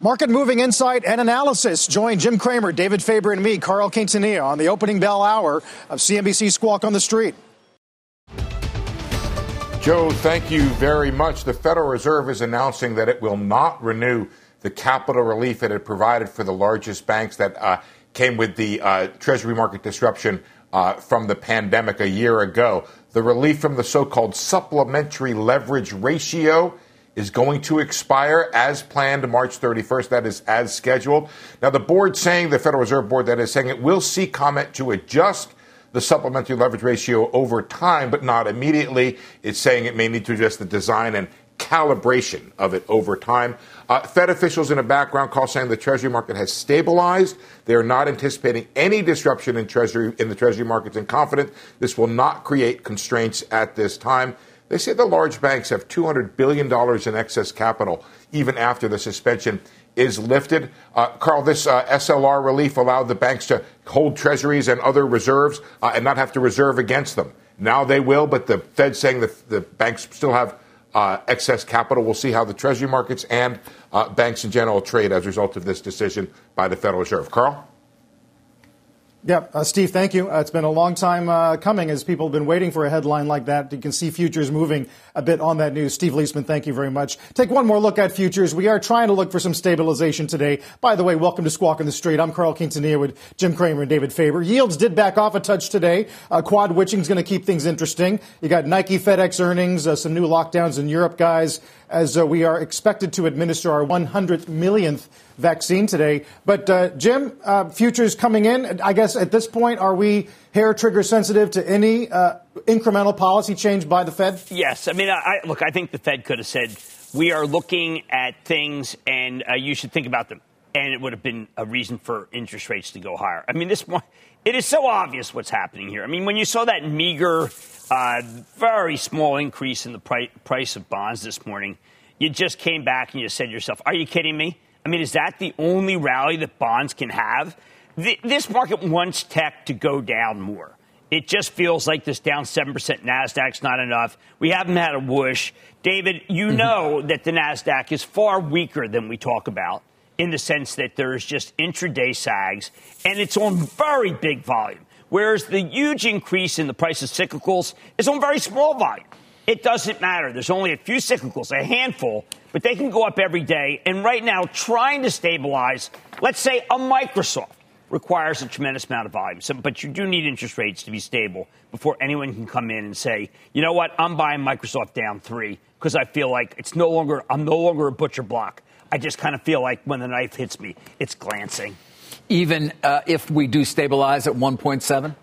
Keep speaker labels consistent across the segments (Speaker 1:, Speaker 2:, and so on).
Speaker 1: Market moving insight and analysis. Join Jim Cramer, David Faber, and me, Carl Quintanilla, on the opening bell hour of CNBC Squawk on the Street.
Speaker 2: Joe, thank you very much. The Federal Reserve is announcing that it will not renew the capital relief it had provided for the largest banks that uh, came with the uh, Treasury market disruption uh, from the pandemic a year ago. The relief from the so called supplementary leverage ratio is going to expire as planned March 31st. That is as scheduled. Now, the board saying, the Federal Reserve Board, that is saying it will seek comment to adjust the supplementary leverage ratio over time, but not immediately. It's saying it may need to adjust the design and calibration of it over time. Uh, Fed officials in a background call saying the Treasury market has stabilized. They are not anticipating any disruption in Treasury in the Treasury markets and confident this will not create constraints at this time. They say the large banks have $200 billion in excess capital even after the suspension is lifted. Uh, Carl, this uh, SLR relief allowed the banks to hold treasuries and other reserves uh, and not have to reserve against them. Now they will, but the Fed saying that the banks still have uh, excess capital. We'll see how the treasury markets and uh, banks in general trade as a result of this decision by the Federal Reserve. Carl?
Speaker 1: Yeah, uh, Steve, thank you. Uh, it's been a long time uh, coming as people have been waiting for a headline like that. You can see futures moving a bit on that news. Steve Liesman, thank you very much. Take one more look at futures. We are trying to look for some stabilization today. By the way, welcome to Squawk on the Street. I'm Carl Quintanilla with Jim Cramer and David Faber. Yields did back off a touch today. Uh, quad witching is going to keep things interesting. You got Nike, FedEx earnings, uh, some new lockdowns in Europe, guys, as uh, we are expected to administer our 100 millionth vaccine today. But uh, Jim, uh, futures coming in. I guess at this point, are we hair trigger sensitive to any uh, incremental policy change by the Fed?
Speaker 3: Yes. I mean, I, look, I think the Fed could have said we are looking at things, and uh, you should think about them. And it would have been a reason for interest rates to go higher. I mean, this it is so obvious what's happening here. I mean, when you saw that meager, uh, very small increase in the pri- price of bonds this morning, you just came back and you said to yourself, "Are you kidding me?" I mean, is that the only rally that bonds can have? this market wants tech to go down more. It just feels like this down 7% NASDAQ's not enough. We haven't had a whoosh. David, you mm-hmm. know that the NASDAQ is far weaker than we talk about in the sense that there's just intraday sags and it's on very big volume. Whereas the huge increase in the price of cyclicals is on very small volume. It doesn't matter. There's only a few cyclicals, a handful, but they can go up every day. And right now, trying to stabilize, let's say a Microsoft requires a tremendous amount of volume. So, but you do need interest rates to be stable before anyone can come in and say, you know what, I'm buying Microsoft down three because I feel like it's no longer, I'm no longer a butcher block. I just kind of feel like when the knife hits me, it's glancing.
Speaker 4: Even uh, if we do stabilize at 1.7?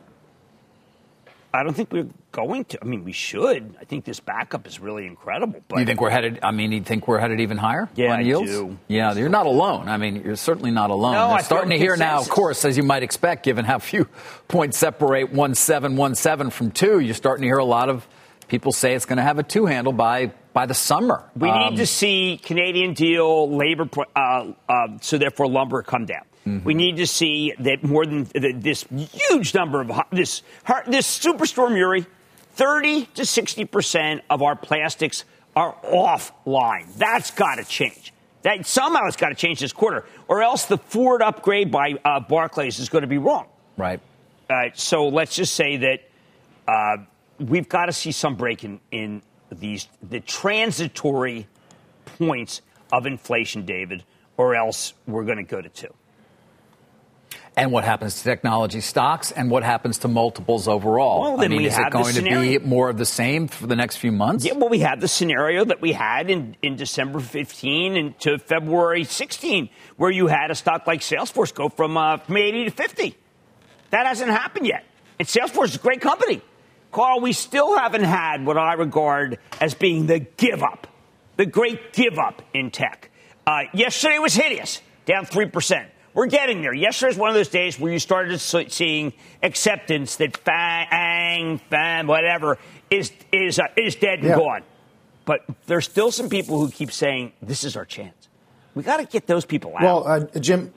Speaker 3: I don't think we're going to. I mean, we should. I think this backup is really incredible.
Speaker 4: But you think we're headed? I mean, you think we're headed even higher?
Speaker 3: Yeah,
Speaker 4: on yields?
Speaker 3: I do.
Speaker 4: Yeah, you're not alone. I mean, you're certainly not alone.
Speaker 3: No,
Speaker 4: They're starting to hear now, of course, as you might expect, given how few points separate one seven one seven from two. You're starting to hear a lot of people say it's going to have a two handle by by the summer.
Speaker 3: We um, need to see Canadian deal labor, uh, uh, so therefore lumber come down. Mm-hmm. We need to see that more than this huge number of this this superstorm Uri, thirty to sixty percent of our plastics are offline. That's got to change. That somehow it's got to change this quarter, or else the Ford upgrade by uh, Barclays is going to be wrong.
Speaker 4: Right.
Speaker 3: Uh, so let's just say that uh, we've got to see some break in, in these the transitory points of inflation, David, or else we're going to go to two
Speaker 4: and what happens to technology stocks and what happens to multiples overall.
Speaker 3: Well, then
Speaker 4: I mean,
Speaker 3: we
Speaker 4: is
Speaker 3: have
Speaker 4: it going
Speaker 3: to
Speaker 4: be more of the same for the next few months?
Speaker 3: Yeah, well, we have the scenario that we had in, in December 15 and to February 16, where you had a stock like Salesforce go from, uh, from 80 to 50. That hasn't happened yet. And Salesforce is a great company. Carl, we still haven't had what I regard as being the give up, the great give up in tech. Uh, yesterday was hideous, down 3%. We're getting there. Yesterday was one of those days where you started seeing acceptance that FANG, FANG, whatever, is, is, uh, is dead and
Speaker 1: Yeah.
Speaker 3: gone. But there's still some people who keep saying, this is our chance. We got to get those people out.
Speaker 1: Well, uh, Jim,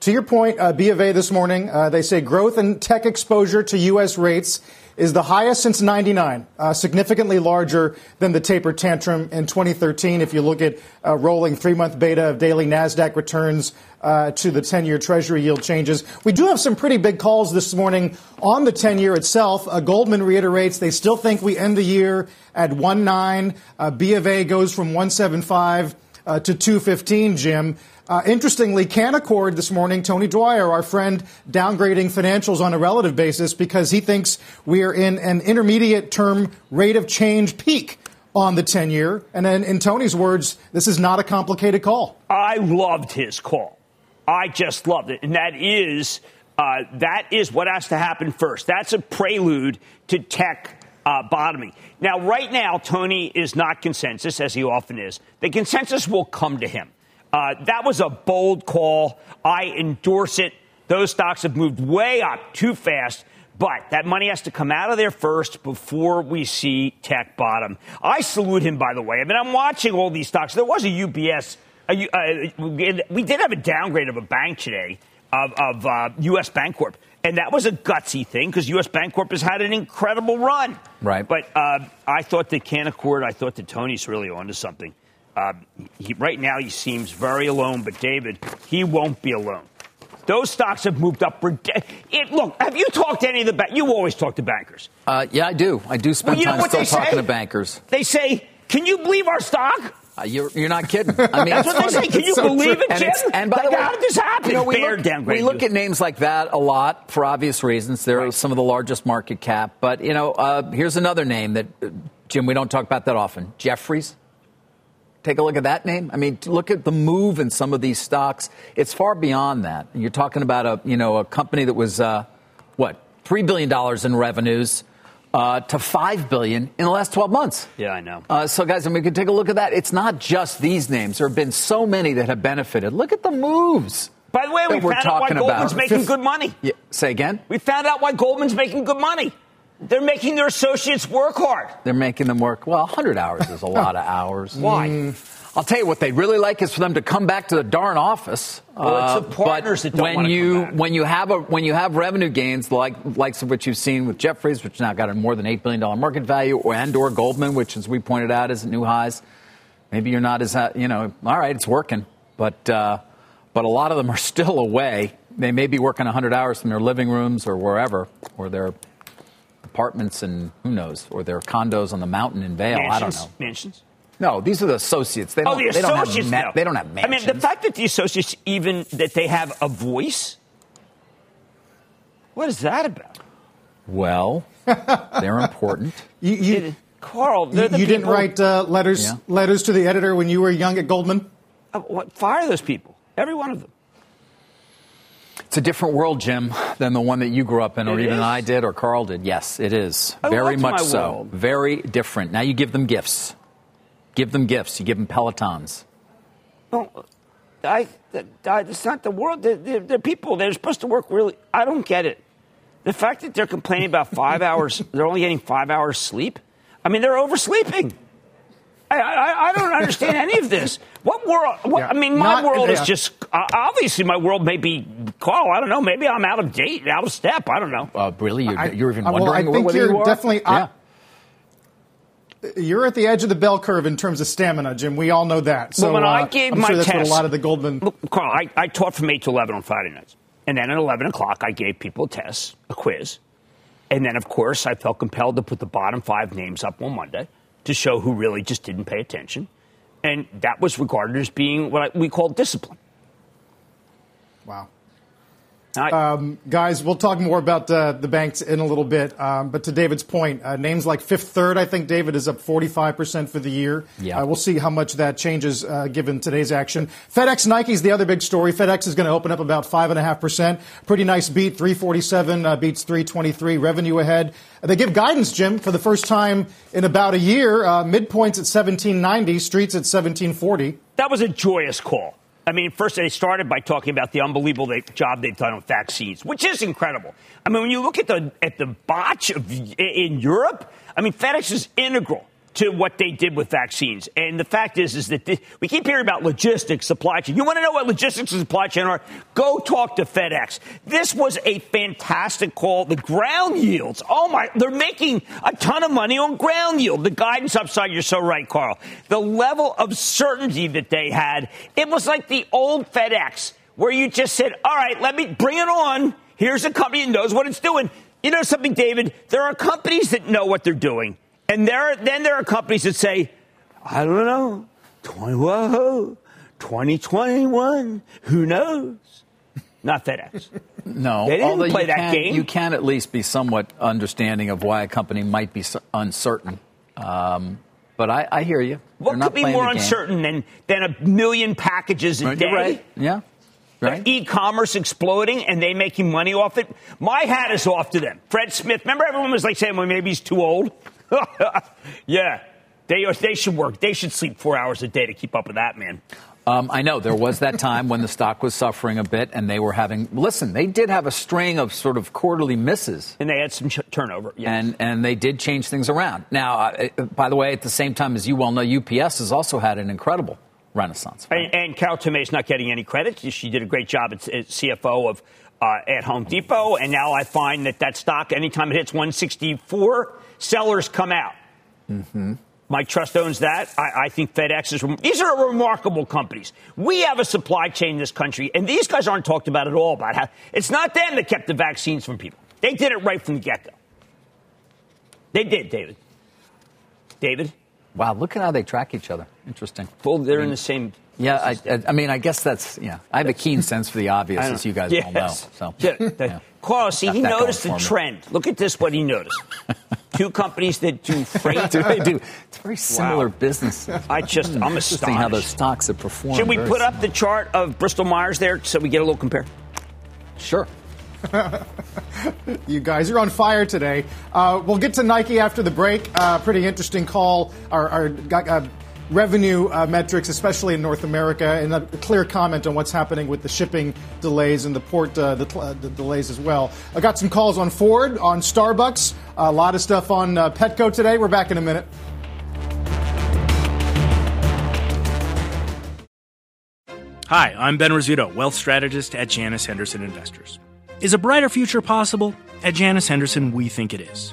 Speaker 1: to your point, uh, B of A this morning, uh, they say growth and tech exposure to U.S. rates is the highest since 99, uh, significantly larger than the taper tantrum in 2013. If you look at uh, rolling three month beta of daily NASDAQ returns uh, to the 10 year Treasury yield changes, we do have some pretty big calls this morning on the 10 year itself. Uh, Goldman reiterates they still think we end the year at 1.9. Uh, B of A goes from 175 uh, to 215, Jim. Uh, interestingly, Canaccord this morning, Tony Dwyer, our friend, downgrading financials on a relative basis because he thinks we are in an intermediate term rate of change peak on the 10 year. And then, in Tony's words, this is not a complicated call.
Speaker 3: I loved his call. I just loved it, and that is uh, that is what has to happen first. That's a prelude to tech uh, bottoming. Now, right now, Tony is not consensus as he often is. The consensus will come to him. Uh, that was a bold call. I endorse it. Those stocks have moved way up too fast. But that money has to come out of there first before we see tech bottom. I salute him, by the way. I mean, I'm watching all these stocks. There was a UBS. A, uh, we did have a downgrade of a bank today, of, of uh, U.S. Bancorp. And that was a gutsy thing because U.S. Bancorp has had an incredible run.
Speaker 4: Right.
Speaker 3: But uh, I thought that Canaccord, I thought that Tony's really onto something. Uh, he, right now, he seems very alone, but David, he won't be alone. Those stocks have moved up. It, look, have you talked to any of the bank? You always talk to bankers.
Speaker 4: Uh, yeah, I do. I do spend
Speaker 3: Well, you know
Speaker 4: time still talking
Speaker 3: say?
Speaker 4: to bankers.
Speaker 3: They say, "Can you believe our stock?"
Speaker 4: Uh, you're, you're not kidding. I mean,
Speaker 3: That's what they say. Can you
Speaker 1: so
Speaker 3: believe
Speaker 1: true.
Speaker 3: it, Jim?
Speaker 4: it's, and by
Speaker 3: like,
Speaker 4: the way,
Speaker 3: how did this happen?
Speaker 4: You know, we,
Speaker 3: Bear
Speaker 4: look, we look at names like that a lot for obvious reasons. They're
Speaker 3: Right.
Speaker 4: some of the largest market cap. But, you know, uh, here's another name that, uh, Jim, we don't talk about that often Jefferies. Take a look at that name. I mean, look at the move in some of these stocks. It's far beyond that. You're talking about a, you know, a company that was, uh, what, $3 billion in revenues uh, to 5 billion in the last 12 months.
Speaker 3: Yeah, I know.
Speaker 4: Uh, so, guys, and we can take a look at that. It's not just these names. There have been so many that have benefited. Look at the moves.
Speaker 3: By the way, we found out why Goldman's
Speaker 4: about.
Speaker 3: making
Speaker 1: Fifth-
Speaker 3: good money.
Speaker 4: Yeah, say again.
Speaker 3: We found out why Goldman's making good money. They're making their associates work hard.
Speaker 4: They're making them work. Well, 100 hours is a lot of hours.
Speaker 3: Why?
Speaker 4: I'll tell you what they'd really like is for them to come back to the darn office.
Speaker 3: Well, it's
Speaker 4: Uh,
Speaker 3: the partners
Speaker 4: but
Speaker 3: that don't
Speaker 4: when you when you have a when you have revenue gains like likes of what you've seen with Jefferies, which now got a more than eight billion dollar market value, or and or Goldman, which as we pointed out is at new highs. Maybe you're not as uh, you know. All right, it's working, but uh, but a lot of them are still away. They may be working 100 hours from their living rooms or wherever, or their apartments and who knows, or their condos on the mountain in Vail. I don't know.
Speaker 3: Mansions.
Speaker 4: No, these are the associates. They don't.
Speaker 3: Oh, the
Speaker 4: they don't have. ma-
Speaker 3: no.
Speaker 4: They don't have
Speaker 3: I mean, the fact that the associates even that they have a voice. What is that about?
Speaker 4: well, they're important.
Speaker 1: You, you,
Speaker 3: It- Carl,
Speaker 1: you,
Speaker 3: they're the
Speaker 1: you didn't write uh, letters
Speaker 4: Yeah.
Speaker 1: letters to the editor when you were young at Goldman?
Speaker 3: Uh, what, fire those people, every one of them.
Speaker 4: It's a different world, Jim, than the one that you grew up in, or
Speaker 3: It
Speaker 4: even
Speaker 3: is?
Speaker 4: I did, or Carl did. Yes, it is.
Speaker 3: I
Speaker 4: Very much so.
Speaker 3: world.
Speaker 4: Very different. Now you give them gifts. Give them gifts. You give them Pelotons.
Speaker 3: No, I, I, it's not the world. They're, they're, they're people. They're supposed to work really. I don't get it. The fact that they're complaining about five hours, they're only getting five hours sleep. I mean, they're oversleeping. I, I, I don't understand any of this. What world? What,
Speaker 1: Yeah.
Speaker 3: I mean, my
Speaker 1: Not-
Speaker 3: world is just uh, obviously my world may be Carl. I don't know. Maybe I'm out of date, out of step. I don't know.
Speaker 4: Uh, really, you're,
Speaker 1: I-
Speaker 4: you're even
Speaker 1: I- well,
Speaker 4: wondering
Speaker 1: I think
Speaker 4: whether
Speaker 1: you're
Speaker 4: you are?
Speaker 1: definitely- I-
Speaker 4: Yeah.
Speaker 1: You're at the edge of the bell curve in terms of stamina, Jim. We all know that. So
Speaker 3: But when I
Speaker 1: uh,
Speaker 3: gave
Speaker 1: I'm
Speaker 3: my
Speaker 1: sure that's what
Speaker 3: test,
Speaker 1: a lot of the Goldman.
Speaker 3: Look, Carl, I, I taught from eight to eleven on Friday nights, and then at eleven o'clock, I gave people a test, a quiz, and then of course I felt compelled to put the bottom five names up on Monday to show who really just didn't pay attention, and that was regarded as being what we call discipline.
Speaker 1: Wow. Um, guys, we'll talk more about uh, the banks in a little bit. Um, but to David's point, uh, names like Fifth Third, I think David is up 45% for the year.
Speaker 4: Yeah.
Speaker 1: Uh, we'll see how much that changes uh, given today's action. FedEx Nike is the other big story. FedEx is going to open up about 5.5%. Pretty nice beat. 347 uh, beats 323. Revenue ahead. They give guidance, Jim, for the first time in about a year. Uh, midpoints at 1790, streets at 1740.
Speaker 3: That was a joyous call. I mean, first they started by talking about the unbelievable they, job they've done with vaccines, which is incredible. I mean, when you look at the at the botch of, in Europe, I mean, FedEx is integral to what they did with vaccines. And the fact is, is that we keep hearing about logistics, supply chain. You want to know what logistics and supply chain are? Go talk to FedEx. This was a fantastic call. The ground yields, oh my, they're making a ton of money on ground yield. The guidance upside, you're so right, Carl. The level of certainty that they had, it was like the old FedEx where you just said, all right, let me bring it on. Here's a company that knows what it's doing. You know something, David? There are companies that know what they're doing. And there, then there are companies that say, I don't know, 20, whoa, 2021, who knows? Not FedEx.
Speaker 4: No,
Speaker 3: They didn't
Speaker 4: although
Speaker 3: play that
Speaker 4: can,
Speaker 3: game.
Speaker 4: You can at least be somewhat understanding of why a company might be uncertain. Um, but I, I hear you.
Speaker 3: What
Speaker 4: They're not
Speaker 3: could be more uncertain than, than a million packages a
Speaker 4: Right,
Speaker 3: day?
Speaker 4: Right. Yeah. Right.
Speaker 3: E-commerce exploding and they making money off it. My hat is off to them. Fred Smith. Remember, everyone was like saying, "Well, maybe he's too old." yeah, they they should work. They should sleep four hours a day to keep up with that man.
Speaker 4: Um, I know there was that time when the stock was suffering a bit, and they were having. Listen, they did have a string of sort of quarterly misses,
Speaker 3: And they had some ch- turnover. Yes.
Speaker 4: and and they did change things around. Now, uh, by the way, at the same time, as you well know, UPS has also had an incredible renaissance. right?
Speaker 3: And, and Carol Tomé is not getting any credit. She did a great job as, as CFO of uh, at Home Depot, and now I find that that stock, anytime it hits 164, sellers come out.
Speaker 4: Mm-hmm.
Speaker 3: Mike Trust owns that. I, I think FedEx is. These are remarkable companies. We have a supply chain in this country, and these guys aren't talked about at all. About how it's not them that kept the vaccines from people. They did it right from the get go. They did, David. David.
Speaker 4: Wow, look at how they track each other. Interesting.
Speaker 3: Well, they're in the same.
Speaker 4: Yeah, I, I, I mean, I guess that's yeah. I have a keen sense for the obvious, as you guys
Speaker 3: yes.
Speaker 4: all know. So,
Speaker 3: Yeah,
Speaker 4: yeah.
Speaker 3: Carl, see, he noticed the
Speaker 4: for me.
Speaker 3: trend. Look at this, what he noticed. Two companies that do freight.
Speaker 4: do they do? It's very similar
Speaker 3: Wow.
Speaker 4: businesses.
Speaker 3: I just, I'm
Speaker 4: Interesting how those stocks have performed.
Speaker 3: Should we
Speaker 4: Very
Speaker 3: put up the chart of Bristol Myers there so we get a little compare?
Speaker 4: Sure.
Speaker 1: You guys you're on fire today. Uh, we'll get to Nike after the break. Uh, pretty interesting call. Our, our uh, revenue uh, metrics, especially in North America, and a clear comment on what's happening with the shipping delays and the port uh, the, uh, the delays as well. I got some calls on Ford, on Starbucks, a lot of stuff on uh, Petco today. We're back in a minute.
Speaker 5: Hi, I'm Ben Rizzuto, wealth strategist at Janus Henderson Investors. Is a brighter future possible? At Janus Henderson, we think it is.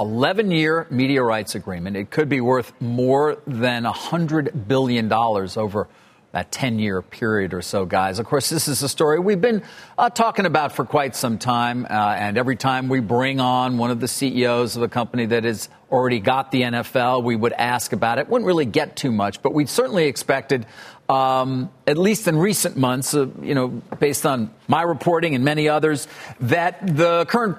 Speaker 4: 11 year media rights agreement. It could be worth more than $100 billion over that 10 year period or so, guys. Of course, this is a story we've been uh, talking about for quite some time. Uh, and every time we bring on one of the CEOs of a company that has already got the NFL, we would ask about it. Wouldn't really get too much, but we certainly expected. Um, at least in recent months, uh, you know, based on my reporting and many others, that the current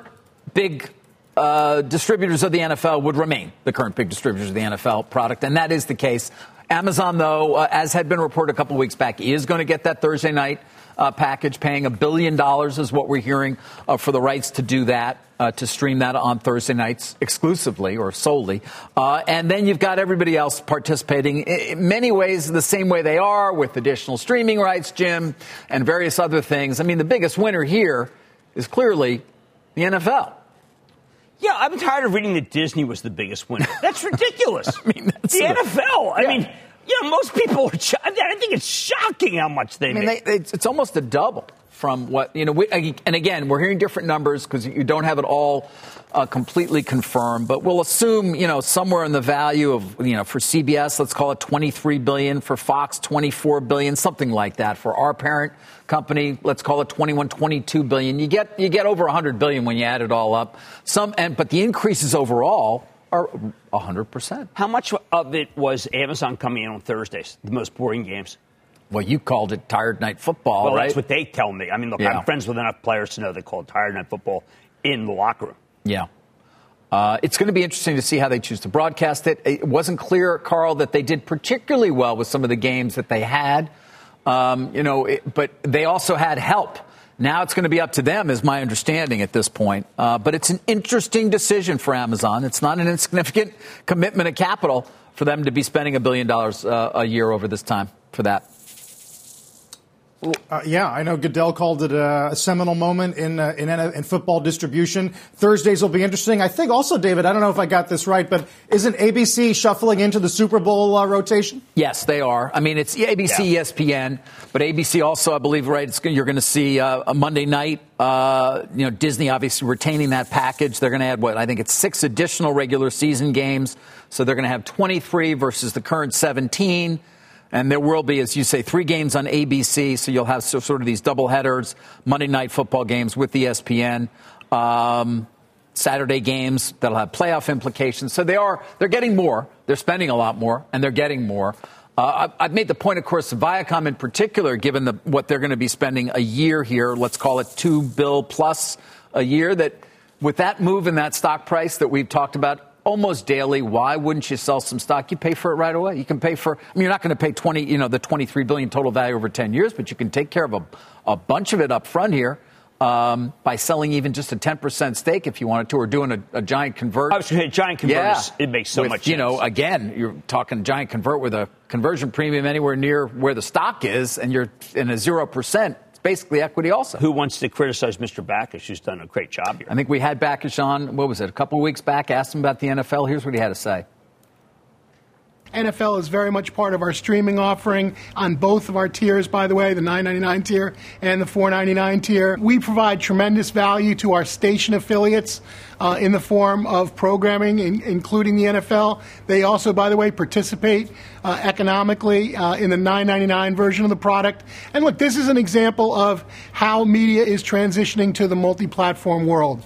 Speaker 4: big uh, distributors of the NFL would remain the current big distributors of the NFL product, and that is the case. Amazon, though, uh, as had been reported a couple weeks back, is going to get that Thursday night uh, package, paying a billion dollars is what we're hearing uh, for the rights to do that. Uh, to stream that on Thursday nights exclusively or solely. Uh, and then you've got everybody else participating in many ways the same way they are with additional streaming rights, Jim, and various other things. I mean, the biggest winner here is clearly the NFL.
Speaker 3: Yeah, I'm tired of reading that Disney was the biggest winner. That's ridiculous.
Speaker 4: I mean, that's
Speaker 3: the
Speaker 4: a-
Speaker 3: NFL. I
Speaker 4: Yeah.
Speaker 3: mean, you know, most people are. Ch- I think it's shocking how much they
Speaker 4: I mean,
Speaker 3: make.
Speaker 4: they, it's, it's almost a double from what you know. We, and again, we're hearing different numbers because you don't have it all uh, completely confirmed. But we'll assume you know somewhere in the value of you know for CBS, let's call it 23 billion for Fox, 24 billion, something like that. For our parent company, let's call it 21, 22 billion. You get you get over 100 billion when you add it all up. Some and but the increases overall are 100 percent.
Speaker 3: how much of it was Amazon coming in on Thursdays, the most boring games?
Speaker 4: Well, you called it tired night football,
Speaker 3: Well,
Speaker 4: right?
Speaker 3: that's what they tell me. I mean, look,
Speaker 4: Yeah.
Speaker 3: I'm friends with enough players to know they call it tired night football in the locker room.
Speaker 4: Yeah. Uh, it's going to be interesting to see how they choose to broadcast it. It wasn't clear, Carl, that they did particularly well with some of the games that they had. Um, you know, it, but they also had help. Now it's going to be up to them, is my understanding at this point. Uh, but it's an interesting decision for Amazon. It's not an insignificant commitment of capital for them to be spending a billion dollars uh, a year over this time for that.
Speaker 1: Uh, yeah, I know Goodell called it a, a seminal moment in, uh, in in football distribution. Thursdays will be interesting. I think also, David, I don't know if I got this right, but isn't ABC shuffling into the Super Bowl uh, rotation?
Speaker 4: Yes, they are. I mean, it's ABC,
Speaker 3: Yeah.
Speaker 4: ESPN, but ABC also, I believe, right? It's, you're going to see uh, a Monday night. Uh, you know, Disney obviously retaining that package. They're going to add what I think it's six additional regular season games, so they're going to have 23 versus the current 17. And there will be, as you say, three games on ABC, so you'll have so, sort of these double headers, Monday night football games with ESPN. Um, Saturday games that'll have playoff implications. So they are they're getting more. They're spending a lot more, and they're getting more. Uh, I've made the point, of course, Viacom in particular, given the, what they're going to be spending a year here. Let's call it two bill plus a year. That with that move in that stock price that we've talked about almost daily, why wouldn't you sell some stock? You pay for it right away. You can pay for. I mean, you're not going to pay twenty, you know, the twenty three billion total value over ten years, but you can take care of a, a bunch of it up front here um, by selling even just a 10% stake if you wanted to, or doing a, a giant convert.
Speaker 3: I was going to say giant converters. It makes so
Speaker 4: With,
Speaker 3: much
Speaker 4: You
Speaker 3: sense.
Speaker 4: know, again, you're talking giant convert with a conversion premium anywhere near where the stock is, and you're in a 0%. Basically equity also.
Speaker 3: Who wants to criticize Mr. Bakish, who's done a great job here?
Speaker 4: I think we had Bakish on, what was it, a couple of weeks back, asked him about the NFL. Here's what he had to say.
Speaker 6: NFL is very much part of our streaming offering on both of our tiers, by the way, the $9.99 tier and the $4.99 tier. We provide tremendous value to our station affiliates uh, in the form of programming, in, including the NFL. They also, by the way, participate uh, economically uh, in the $9.99 version of the product. And look, this is an example of how media is transitioning to the multi platform world.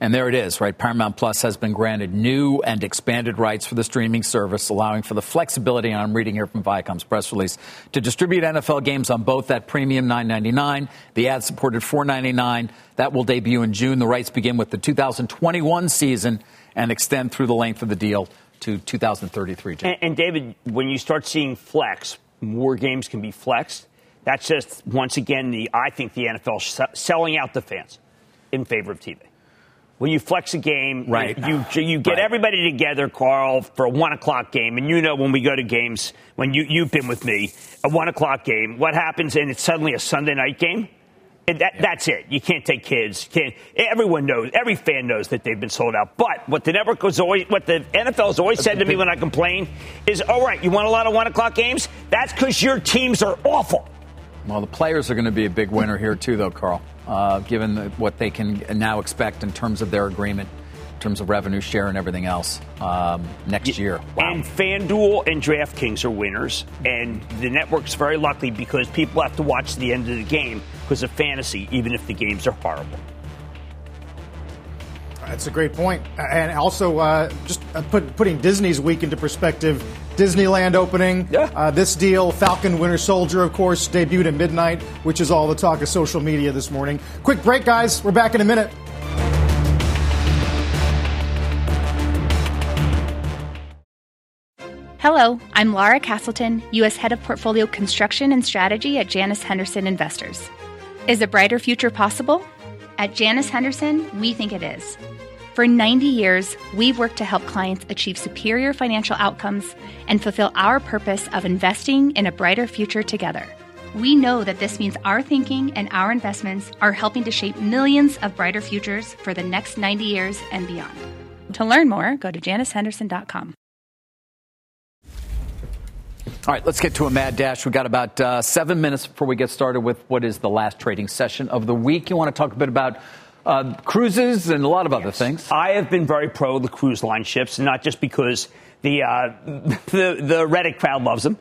Speaker 4: And there it is, right? Paramount Plus has been granted new and expanded rights for the streaming service, allowing for the flexibility, and I'm reading here from Viacom's press release, to distribute NFL games on both that premium $9.99, the ad supported $4.99. That will debut in June. The rights begin with the 2021 season and extend through the length of the deal to 2033.
Speaker 3: And, and David, when you start seeing flex, more games can be flexed. That's just once again the I think the NFL se- selling out the fans in favor of TV. When you flex a game,
Speaker 4: Right.
Speaker 3: You you get
Speaker 4: Right.
Speaker 3: everybody together, Carl, for a one o'clock game, and you know when we go to games, when you you've been with me, a one o'clock game, what happens? And it's suddenly a Sunday night game. And that, That's it. You can't take kids. Can't, everyone knows. Every fan knows that they've been sold out. But what the network was always, what the NFL has always said to me when I complain is, "All right, you want a lot of one o'clock games? That's because your teams are awful."
Speaker 4: Well, the players are going to be a big winner here, too, though, Carl, uh, given the, what they can now expect in terms of their agreement, in terms of revenue share and everything else um, next year. Wow.
Speaker 3: And FanDuel and DraftKings are winners, and the network's very lucky because people have to watch the end of the game because of fantasy, even if the games are horrible.
Speaker 1: That's a great point. And also, uh, just uh, put, putting Disney's week into perspective, Disneyland opening.
Speaker 3: Yeah.
Speaker 1: Uh, this deal, Falcon Winter Soldier, of course, debuted at midnight, which is all the talk of social media this morning. Quick break, guys. We're back in a minute.
Speaker 7: Hello, I'm Laura Castleton, U.S. Head of Portfolio Construction and Strategy at Janus Henderson Investors. Is a brighter future possible? At Janus Henderson, we think it is. For 90 years, we've worked to help clients achieve superior financial outcomes and fulfill our purpose of investing in a brighter future together. We know that this means our thinking and our investments are helping to shape millions of brighter futures for the next 90 years and beyond. To learn more, go to janushenderson.com.
Speaker 4: All right, let's get to a mad dash. We've got about uh, seven minutes before we get started with what is the last trading session of the week. You want to talk a bit about uh, cruises and a lot of other yes. things.
Speaker 3: I have been very pro the cruise line ships, not just because the uh, the, the Reddit crowd loves them.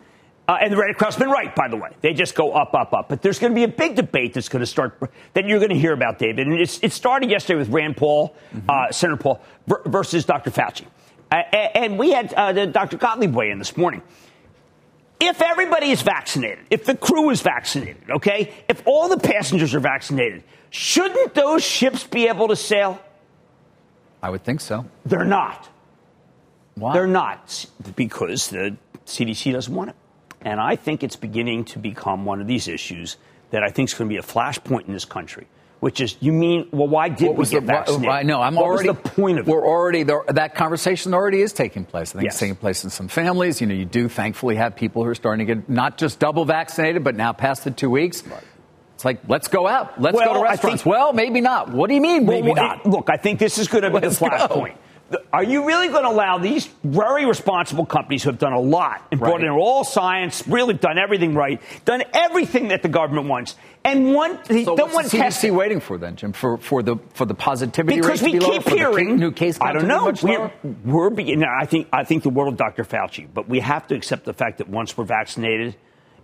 Speaker 3: Uh, and the Reddit crowd's been right, by the way. They just go up, up, up. But there's going to be a big debate that's going to start that you're going to hear about, David. And it started yesterday with Rand Paul, mm-hmm. uh, Senator Paul, versus Dr. Fauci. Uh, and we had uh, Dr. Gottlieb weigh in this morning. If everybody is vaccinated, if the crew is vaccinated, okay, if all the passengers are vaccinated, Shouldn't those ships be able to sail?
Speaker 4: I would think so.
Speaker 3: They're not.
Speaker 4: Why?
Speaker 3: They're not because the CDC doesn't want it. And I think it's beginning to become one of these issues that I think is going to be a flashpoint in this country. Which is, you mean, well, why did what we get the, vaccinated?
Speaker 4: I know. I'm
Speaker 3: what
Speaker 4: already.
Speaker 3: Was the point of
Speaker 4: we're
Speaker 3: it?
Speaker 4: already that conversation already is taking place. I think yes. it's taking place in some families. You know, you do thankfully have people who are starting to get not just double vaccinated, but now past the two weeks. Right. It's like, let's go out. Let's well, go to restaurants. Think, well, maybe not. What do you mean, maybe well, not?
Speaker 3: look, I think this is going to be the flashpoint. Are you really going to allow these very responsible companies who have done a lot and right. brought in all science, really done everything right, done everything that the government wants, and one
Speaker 4: so
Speaker 3: don't
Speaker 4: want CDC waiting for then, Jim, for, for the for the positivity
Speaker 3: because we be keep lower, hearing
Speaker 4: new case.
Speaker 3: I don't know. We're, we're beginning. I think I think the world of Dr. Fauci, but we have to accept the fact that once we're vaccinated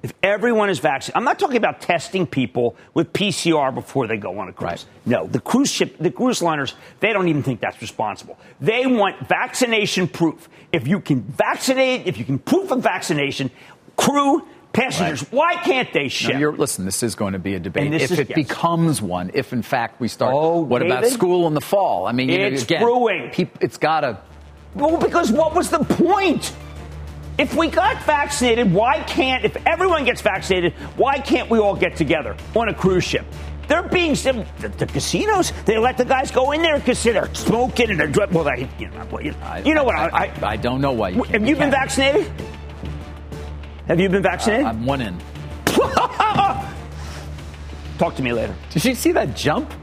Speaker 3: if everyone is vaccinated, I'm not talking about testing people with PCR before they go on a cruise.
Speaker 4: Right.
Speaker 3: No, the cruise ship, the cruise liners, they don't even think that's responsible. They want vaccination proof. If you can vaccinate, if you can proof of vaccination, crew, passengers, right. why can't they ship?
Speaker 4: No, listen, this is going to be a debate. If is, it yes. becomes one, if in fact we start,
Speaker 3: oh,
Speaker 4: what
Speaker 3: David,
Speaker 4: about school in the fall? I mean,
Speaker 3: it's
Speaker 4: know, again,
Speaker 3: brewing.
Speaker 4: it's got to.
Speaker 3: Well, because what was the point? If we got vaccinated, why can't, if everyone gets vaccinated, why can't we all get together on a cruise ship? They're being the, the, casinos. They let the guys go in there because they're smoking and they're. Well, they, you know, you,
Speaker 4: I,
Speaker 3: you know what?
Speaker 4: I, I, I, don't know why. You
Speaker 3: have you been vaccinated? Have you been vaccinated?
Speaker 4: Uh, I'm one in.
Speaker 3: Talk to me later.
Speaker 4: Did you see that jump?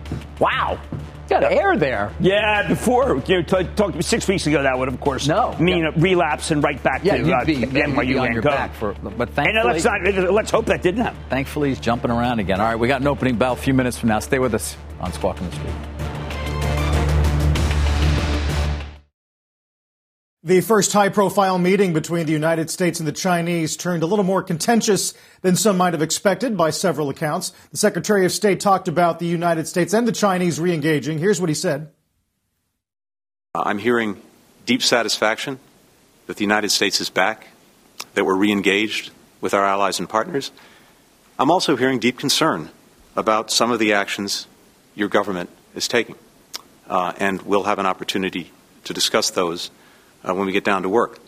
Speaker 4: Wow got air there.
Speaker 3: Yeah, before you know, t- talk, six weeks ago, that would of course
Speaker 4: no
Speaker 3: mean yeah. a relapse and right back
Speaker 4: yeah,
Speaker 3: to uh,
Speaker 4: be, NYU
Speaker 3: on
Speaker 4: your
Speaker 3: go.
Speaker 4: back for, but thankfully,
Speaker 3: and let's not, let's hope that didn't happen.
Speaker 4: Thankfully, he's jumping around again. All right, we got an opening bell a few minutes from now. Stay with us on Squawk on the Street.
Speaker 1: The first high profile meeting between the United States and the Chinese turned a little more contentious than some might have expected by several accounts. The Secretary of State talked about the United States and the Chinese re engaging. Here's what he said
Speaker 8: I'm hearing deep satisfaction that the United States is back, that we're re engaged with our allies and partners. I'm also hearing deep concern about some of the actions your government is taking. Uh, and we'll have an opportunity to discuss those uh, when we get down to work.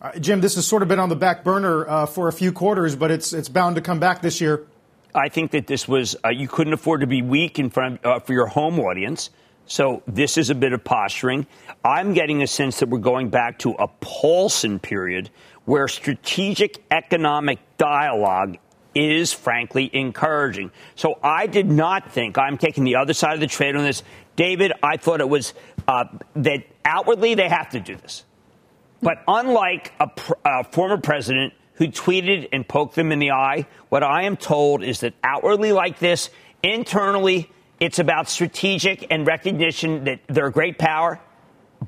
Speaker 1: Uh, Jim, this has sort of been on the back burner uh, for a few quarters, but it's it's bound to come back this year.
Speaker 3: I think that this was uh, you couldn't afford to be weak in front uh, for your home audience. So this is a bit of posturing. I'm getting a sense that we're going back to a Paulson period where strategic economic dialogue is frankly encouraging. So I did not think I'm taking the other side of the trade on this. David, I thought it was uh, that outwardly they have to do this. But unlike a, pr- a former president who tweeted and poked them in the eye, what I am told is that outwardly like this, internally, it's about strategic and recognition that they're a great power,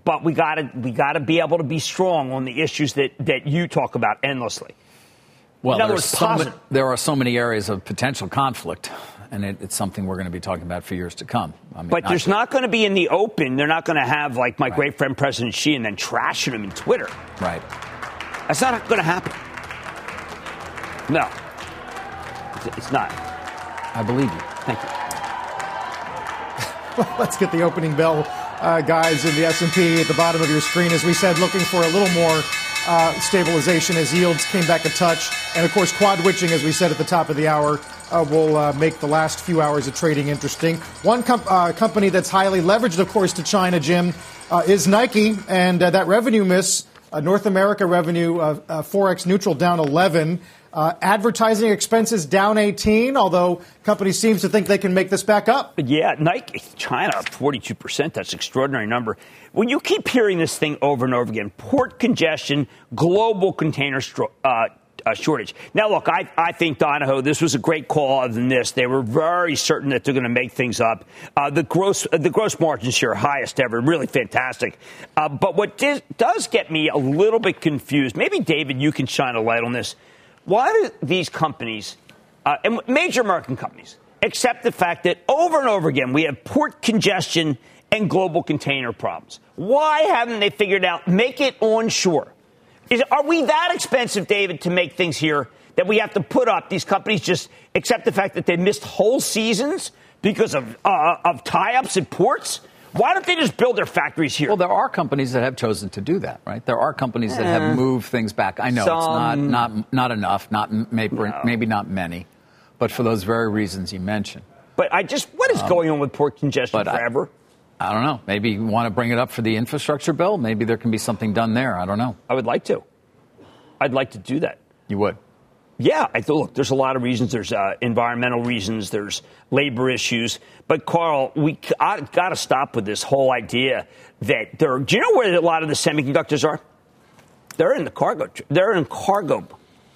Speaker 3: but we gotta we gotta be able to be strong on the issues that, that you talk about endlessly.
Speaker 4: Well, words, so there are so many areas of potential conflict, and it, it's something we're going to be talking about for years to come.
Speaker 3: I mean, but there's not going to be in the open. They're not going to have like my right. great friend President Xi and then trashing him in Twitter.
Speaker 4: Right.
Speaker 3: That's not going to happen. No, it's not.
Speaker 4: I believe you.
Speaker 3: Thank you.
Speaker 1: Let's get the opening bell uh, guys in the S&P at the bottom of your screen. As we said, looking for a little more uh, stabilization as yields came back a touch. And of course, quad witching, as we said at the top of the hour, uh, will uh, make the last few hours of trading interesting. One com- uh, company that's highly leveraged, of course, to China, Jim, uh, is Nike. And that revenue miss, North America revenue, Forex neutral down 11. Uh, advertising expenses down 18, although company seems to think they can make this back up.
Speaker 3: Yeah, Nike, China, 42%. That's extraordinary number. When you keep hearing this thing over and over again, port congestion, global container stro- uh, uh, shortage. Now, look, I, I think Donahoe, this was a great call than this. They were very certain that they're going to make things up. Uh, the gross the gross margins here, highest ever, really fantastic. Uh, but what does get me a little bit confused, maybe David, you can shine a light on this. Why do these companies, uh, and major American companies, accept the fact that over and over again we have port congestion and global container problems? Why haven't they figured out make it onshore? Is, are we that expensive, David, to make things here that we have to put up? These companies just accept the fact that they missed whole seasons because of, uh, of tie ups at ports? Why don't they just build their factories here?
Speaker 4: Well, there are companies that have chosen to do that, right? There are companies that have eh. moved things back. I know Some, it's not not not enough, not maybe, no. maybe not many, but for those very reasons you mentioned.
Speaker 3: But I just what is um, going on with port congestion forever?
Speaker 4: I, I don't know. Maybe you want to bring it up for the infrastructure bill. Maybe there can be something done there. I don't know.
Speaker 3: I would like to. I'd like to do that.
Speaker 4: You would.
Speaker 3: Yeah, I th- look. There's a lot of reasons. There's uh, environmental reasons. There's labor issues. But Carl, we got to stop with this whole idea that there. Do you know where a lot of the semiconductors are? They're in the cargo. They're in cargo,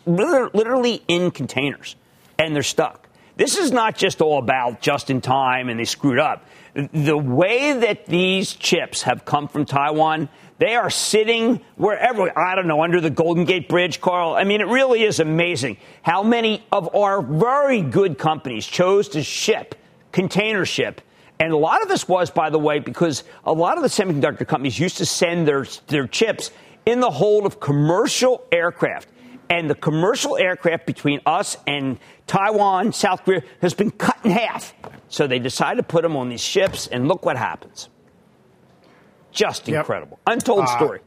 Speaker 3: literally in containers, and they're stuck. This is not just all about just in time and they screwed up. The way that these chips have come from Taiwan they are sitting wherever, I don't know, under the Golden Gate Bridge, Carl. I mean, it really is amazing how many of our very good companies chose to ship, container ship. And a lot of this was, by the way, because a lot of the semiconductor companies used to send their, their chips in the hold of commercial aircraft. And the commercial aircraft between us and Taiwan, South Korea, has been cut in half. So they decided to put them on these ships, and look what happens. Just yep. incredible. Untold uh, story.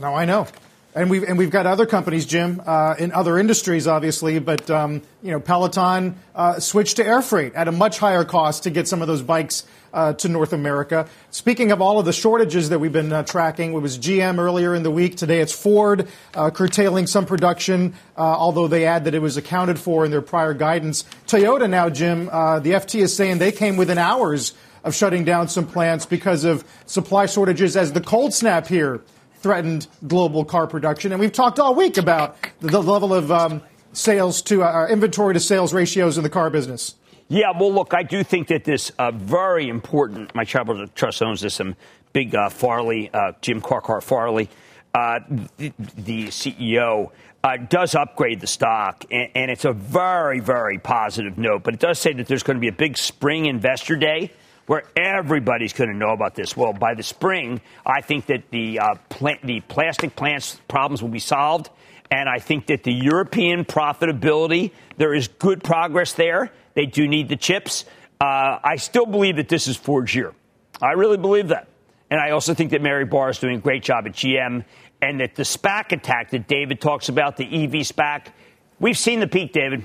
Speaker 1: No, I know. And we've, and we've got other companies, Jim, uh, in other industries, obviously, but, um, you know, Peloton uh, switched to air freight at a much higher cost to get some of those bikes uh, to North America. Speaking of all of the shortages that we've been uh, tracking, it was GM earlier in the week. Today it's Ford uh, curtailing some production, uh, although they add that it was accounted for in their prior guidance. Toyota now, Jim, uh, the FT is saying they came within hours of shutting down some plants because of supply shortages as the cold snap here threatened global car production. And we've talked all week about the level of um, sales to uh, inventory to sales ratios in the car business.
Speaker 3: Yeah, well, look, I do think that this uh, very important. My Travel Trust owns this. Some big uh, Farley, uh, Jim Carcar Farley, uh, the, the, CEO. Uh, does upgrade the stock, and, and it's a very, very positive note. But it does say that there's going to be a big spring investor day where everybody's going to know about this. Well, by the spring, I think that the uh, plant, the plastic plants problems will be solved, and I think that the European profitability there is good progress there. They do need the chips. Uh, I still believe that this is Ford's year. I really believe that, and I also think that Mary Barra is doing a great job at GM, and that the SPAC attack that David talks about, the EV SPAC, we've seen the peak, David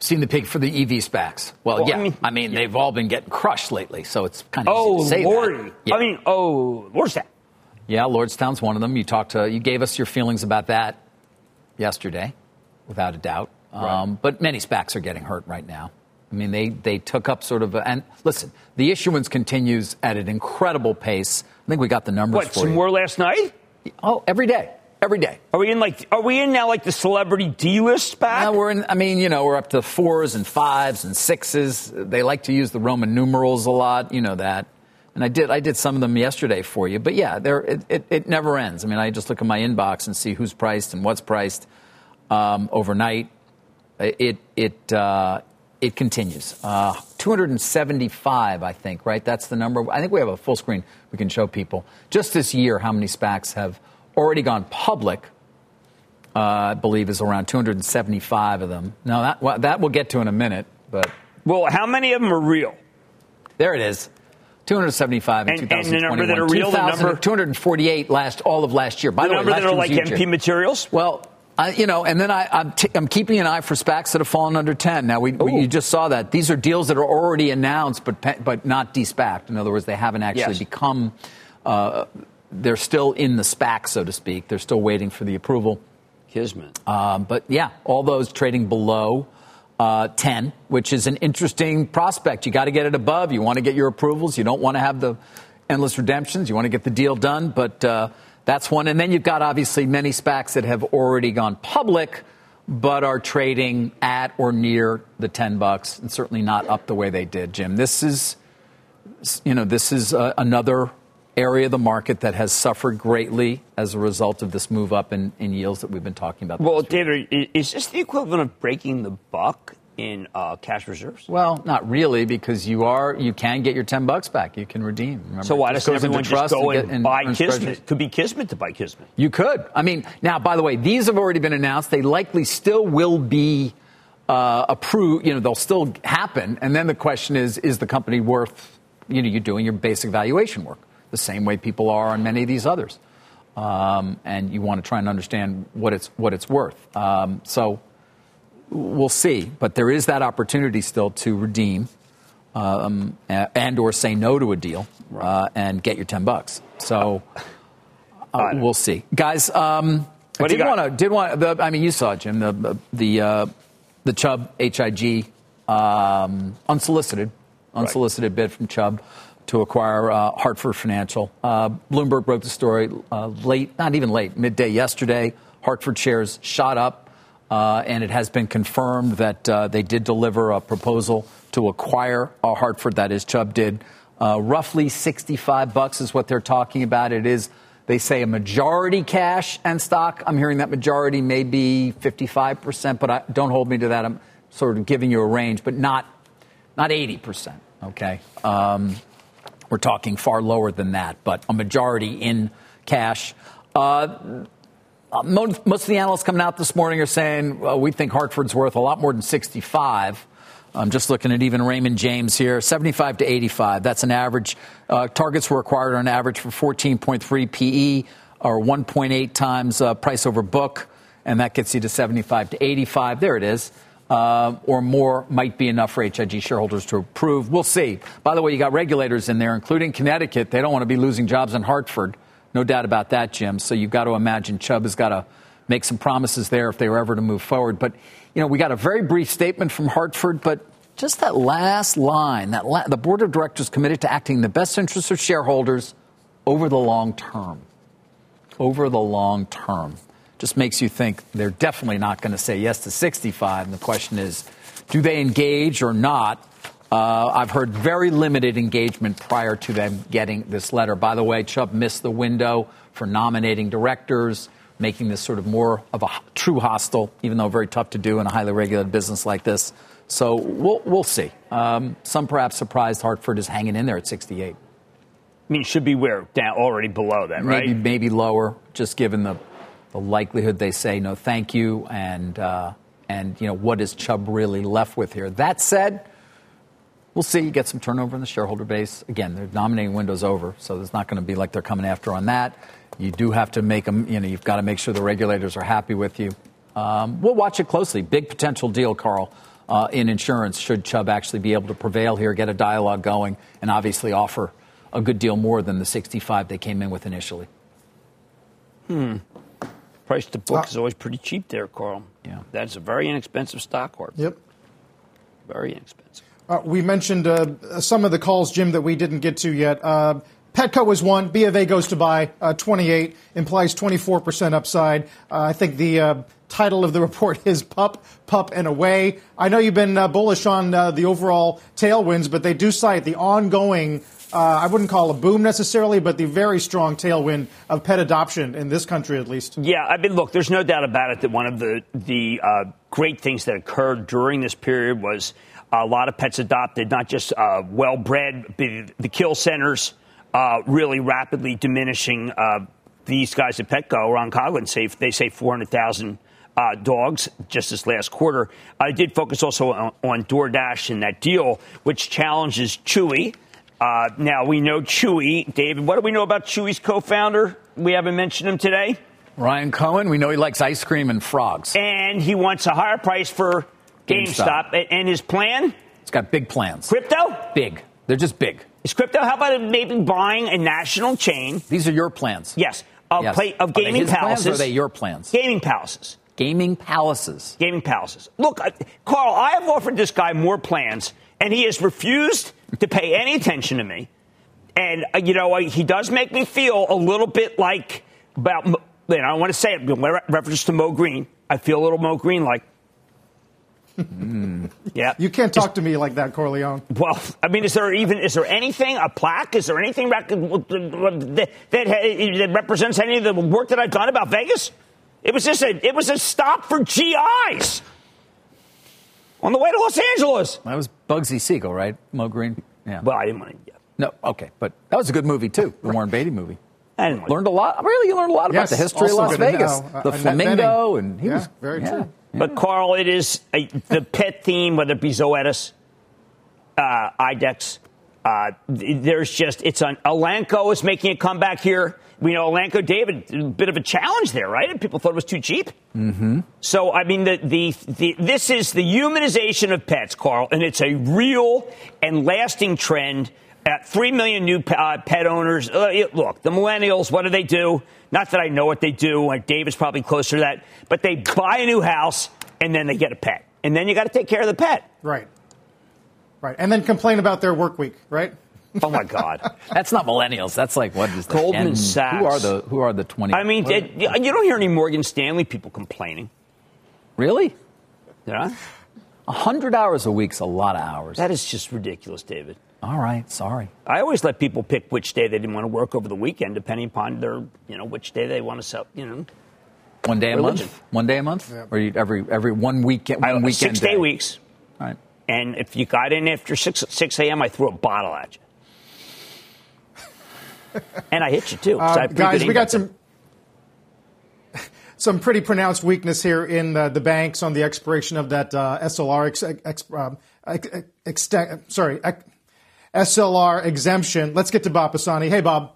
Speaker 4: seen the peak for the EV SPACs. Well, well yeah. I mean, I mean yeah. they've all been getting crushed lately, so it's kind of
Speaker 3: oh,
Speaker 4: easy to say
Speaker 3: Lordy.
Speaker 4: that.
Speaker 3: Yeah. I mean, oh, Lordstown.
Speaker 4: Yeah, Lordstown's one of them. You talked to, you gave us your feelings about that yesterday, without a doubt. Right. Um, but many SPACs are getting hurt right now. I mean, they, they took up sort of a, and listen, the issuance continues at an incredible pace. I think we got the numbers
Speaker 3: what,
Speaker 4: for
Speaker 3: some
Speaker 4: you.
Speaker 3: more last night?
Speaker 4: Oh, every day every day.
Speaker 3: Are we in like? Are we in now like the celebrity D list back?
Speaker 4: Yeah, we're in. I mean, you know, we're up to fours and fives and sixes. They like to use the Roman numerals a lot. You know that. And I did. I did some of them yesterday for you. But yeah, there. It, it, it never ends. I mean, I just look at my inbox and see who's priced and what's priced um, overnight. It it. Uh, it continues. Uh, 275, I think, right? That's the number. I think we have a full screen we can show people. Just this year, how many SPACs have already gone public, uh, I believe, is around 275 of them. Now, that, well, that we'll get to in a minute, but.
Speaker 3: Well, how many of them are real?
Speaker 4: There it is. 275 in
Speaker 3: And- and
Speaker 4: 2021.
Speaker 3: the number that are real, the number-
Speaker 4: 248 last all of last year. By
Speaker 3: The
Speaker 4: the,
Speaker 3: number
Speaker 4: way,
Speaker 3: that are like
Speaker 4: huge
Speaker 3: MP
Speaker 4: year.
Speaker 3: materials?
Speaker 4: Well, I, you know, and then I, I'm, t- I'm keeping an eye for SPACs that have fallen under 10. Now, we, we you just saw that. These are deals that are already announced, but pe- but not de-SPACed. In other words, they haven't actually
Speaker 3: Yes.
Speaker 4: become. Uh, they're still in the SPAC, so to speak. They're still waiting for the approval.
Speaker 3: Kismet.
Speaker 4: Um, but yeah, all those trading below uh, 10, which is an interesting prospect. You got to get it above. You want to get your approvals. You don't want to have the endless redemptions. You want to get the deal done. But uh, that's one. And then you've got obviously many SPACs that have already gone public, but are trading at or near the 10 bucks, and certainly not up the way they did. Jim, this is, you know, this is uh, another area of the market that has suffered greatly as a result of this move up in, in yields that we've been talking about.
Speaker 3: Well, David, is this the equivalent of breaking the buck in uh, cash reserves?
Speaker 4: Well, not really, because you are you can get your ten bucks back. You can redeem. Remember,
Speaker 3: So why doesn't everyone just
Speaker 4: trust
Speaker 3: go
Speaker 4: get-
Speaker 3: and, buy Kismet? Could be Kismet to buy Kismet.
Speaker 4: You could. I mean, now by the way, these have already been announced. They likely still will be uh, approved. You know, they'll still happen. And then the question is: Is the company worth? You know, you're doing your basic valuation work the same way people are on many of these others, um, and you want to try and understand what it's what it's worth. Um, so we'll see. But there is that opportunity still to redeem um, and or say no to a deal uh, and get your ten bucks. So uh, we'll see, guys. Um,
Speaker 3: What
Speaker 4: I did want to did want the, I mean, you saw it, Jim the the uh, the Chubb HIG um, unsolicited unsolicited bid from Chubb to acquire uh, Hartford Financial. Uh, Bloomberg broke the story uh, late, not even late, midday yesterday. Hartford shares shot up, uh, and it has been confirmed that uh, they did deliver a proposal to acquire uh, Hartford. That is, Chubb did. Roughly 65 bucks is what they're talking about. It is, they say, a majority cash and stock. I'm hearing that majority may be 55%, but I, don't hold me to that. I'm sort of giving you a range, but not not 80%. Okay. Um, we're talking far lower than that, but a majority in cash. Uh, uh, most of the analysts coming out this morning are saying well, we think Hartford's worth a lot more than 65. I'm just looking at even Raymond James here, 75 to 85. That's an average. Uh, targets were acquired on average for 14.3 PE or 1.8 times uh, price over book, and that gets you to 75 to 85. There it is. Uh, or more might be enough for HIG shareholders to approve. We'll see. By the way, you got regulators in there, including Connecticut. They don't want to be losing jobs in Hartford. No doubt about that, Jim. So you've got to imagine Chubb has got to make some promises there if they were ever to move forward. But, you know, we got a very brief statement from Hartford, but just that last line, that la- the board of directors committed to acting in the best interest of shareholders over the long term. Over the long term. Just makes you think they're definitely not going to say yes to 65. And the question is, do they engage or not? Uh, I've heard very limited engagement prior to them getting this letter. By the way, Chubb missed the window for nominating directors, making this sort of more of a true hostile, even though very tough to do in a highly regulated business like this. So we'll, we'll see. Um, some perhaps surprised Hartford is hanging in there at 68.
Speaker 3: I mean, should be where down already below that, right?
Speaker 4: Maybe maybe lower, just given the the likelihood they say no, thank you, and uh, and you know what is Chubb really left with here. That said, we'll see. You get some turnover in the shareholder base. Again, their nominating window's over, so it's not going to be like they're coming after on that. You do have to make them. You know, you've got to make sure the regulators are happy with you. Um, we'll watch it closely. Big potential deal, Carl. Uh, in insurance, should Chubb actually be able to prevail here, get a dialogue going, and obviously offer a good deal more than the 65 they came in with initially.
Speaker 3: Hmm. Price to book
Speaker 1: Ah.
Speaker 3: is always pretty cheap there, Carl.
Speaker 4: Yeah.
Speaker 3: That's a very inexpensive stock, Hartford.
Speaker 1: Yep.
Speaker 3: Very inexpensive.
Speaker 1: Uh, we mentioned uh, some of the calls, Jim, that we didn't get to yet. Uh, Petco is one. B of A goes to buy. Uh, 28 implies 24% upside. Uh, I think the uh, title of the report is Pup, Pup, and Away. I know you've been uh, bullish on uh, the overall tailwinds, but they do cite the ongoing, uh, I wouldn't call a boom necessarily, but the very strong tailwind of pet adoption in this country at least.
Speaker 3: Yeah, I mean, look, there's no doubt about it that one of the the uh, great things that occurred during this period was a lot of pets adopted, not just uh, well bred, the, kill centers uh, really rapidly diminishing. Uh, these guys at Petco, Ron Coughlin, say they say 400,000 uh, dogs just this last quarter. I did focus also on, on DoorDash and that deal, which challenges Chewy. Uh, now we know Chewy, David. What do we know about Chewy's co-founder? We haven't mentioned him today.
Speaker 4: Ryan Cohen. We know he likes ice cream and frogs.
Speaker 3: And he wants a higher price for GameStop.
Speaker 4: GameStop.
Speaker 3: And his plan?
Speaker 4: He's got big plans.
Speaker 3: Crypto?
Speaker 4: Big. They're just big.
Speaker 3: Is crypto? How about maybe buying a national chain?
Speaker 4: These are your plans.
Speaker 3: Yes, of,
Speaker 4: Yes.
Speaker 3: play, of gaming
Speaker 4: plans
Speaker 3: palaces.
Speaker 4: or are they your plans?
Speaker 3: Gaming palaces.
Speaker 4: Gaming palaces.
Speaker 3: Gaming palaces. Look, Carl, I have offered this guy more plans, and he has refused to pay any attention to me. And uh, you know, uh, he does make me feel a little bit like about. You know, I don't want to say it, but reference to Moe Greene. I feel a little Moe Greene like. Yeah.
Speaker 1: You can't talk to me like that, Corleone.
Speaker 3: Well, I mean, is there even is there anything a plaque? Is there anything rec- that, that that represents any of the work that I've done about Vegas? It was just a it was a stop for GIs on the way to Los Angeles.
Speaker 4: That was Bugsy Siegel, right? Moe Greene. Yeah.
Speaker 3: Well, I didn't want to. Yeah.
Speaker 4: No, okay, but that was a good movie too. The Warren Beatty movie.
Speaker 3: I didn't want
Speaker 4: Learned a lot. Really, you learned a lot
Speaker 1: Yes,
Speaker 4: about the history of Las Vegas,
Speaker 1: know. Uh,
Speaker 4: the
Speaker 1: Annette
Speaker 4: flamingo, and he
Speaker 1: Yeah,
Speaker 4: was
Speaker 1: very
Speaker 4: yeah.
Speaker 1: true.
Speaker 3: But Carl, it is a, the pet theme, whether it be Zoetis, uh, IDEXX. Uh, there's just it's on Elanco is making a comeback here. We know Elanco, David, a bit of a challenge there, right? And people thought it was too cheap. Mm-hmm. So I mean, the, the the this is the humanization of pets, Carl, and it's a real and lasting trend. At three million new uh, pet owners. Uh, it- look, the millennials. What do they do? Not that I know what they do. Like David's probably closer to that, but they buy a new house and then they get a pet, and then you got to take care of the pet.
Speaker 1: Right. Right. And then complain about their work week, right?
Speaker 3: Oh my God.
Speaker 4: That's not millennials. That's like what is the
Speaker 3: Goldman
Speaker 4: Gen-
Speaker 3: Sachs.
Speaker 4: Who are the Who are the twenty?
Speaker 3: I mean, it, you don't hear any Morgan Stanley people complaining.
Speaker 4: really,
Speaker 3: Yeah,
Speaker 4: hundred hours a week's a lot of hours.
Speaker 3: that is just ridiculous, David.
Speaker 4: All right, sorry.
Speaker 3: I always let people pick which day they didn't want to work over the weekend, depending upon their, you know, which day they want to sell. You know,
Speaker 4: One day a
Speaker 3: Religion.
Speaker 4: month. One day a month. Or you, every every one weekend. One
Speaker 3: I,
Speaker 4: weekend
Speaker 3: six day
Speaker 4: day.
Speaker 3: weeks.
Speaker 4: All right.
Speaker 3: And if you got in after six six a.m., I threw a bottle at you. and I hit you too.
Speaker 1: Uh, guys, we got some some pretty pronounced weakness here in uh, the banks on the expiration of that uh, SLR ex, ex, um, ex, exten- sorry ex, SLR exemption. Let's get to Bob Pisani. Hey, Bob.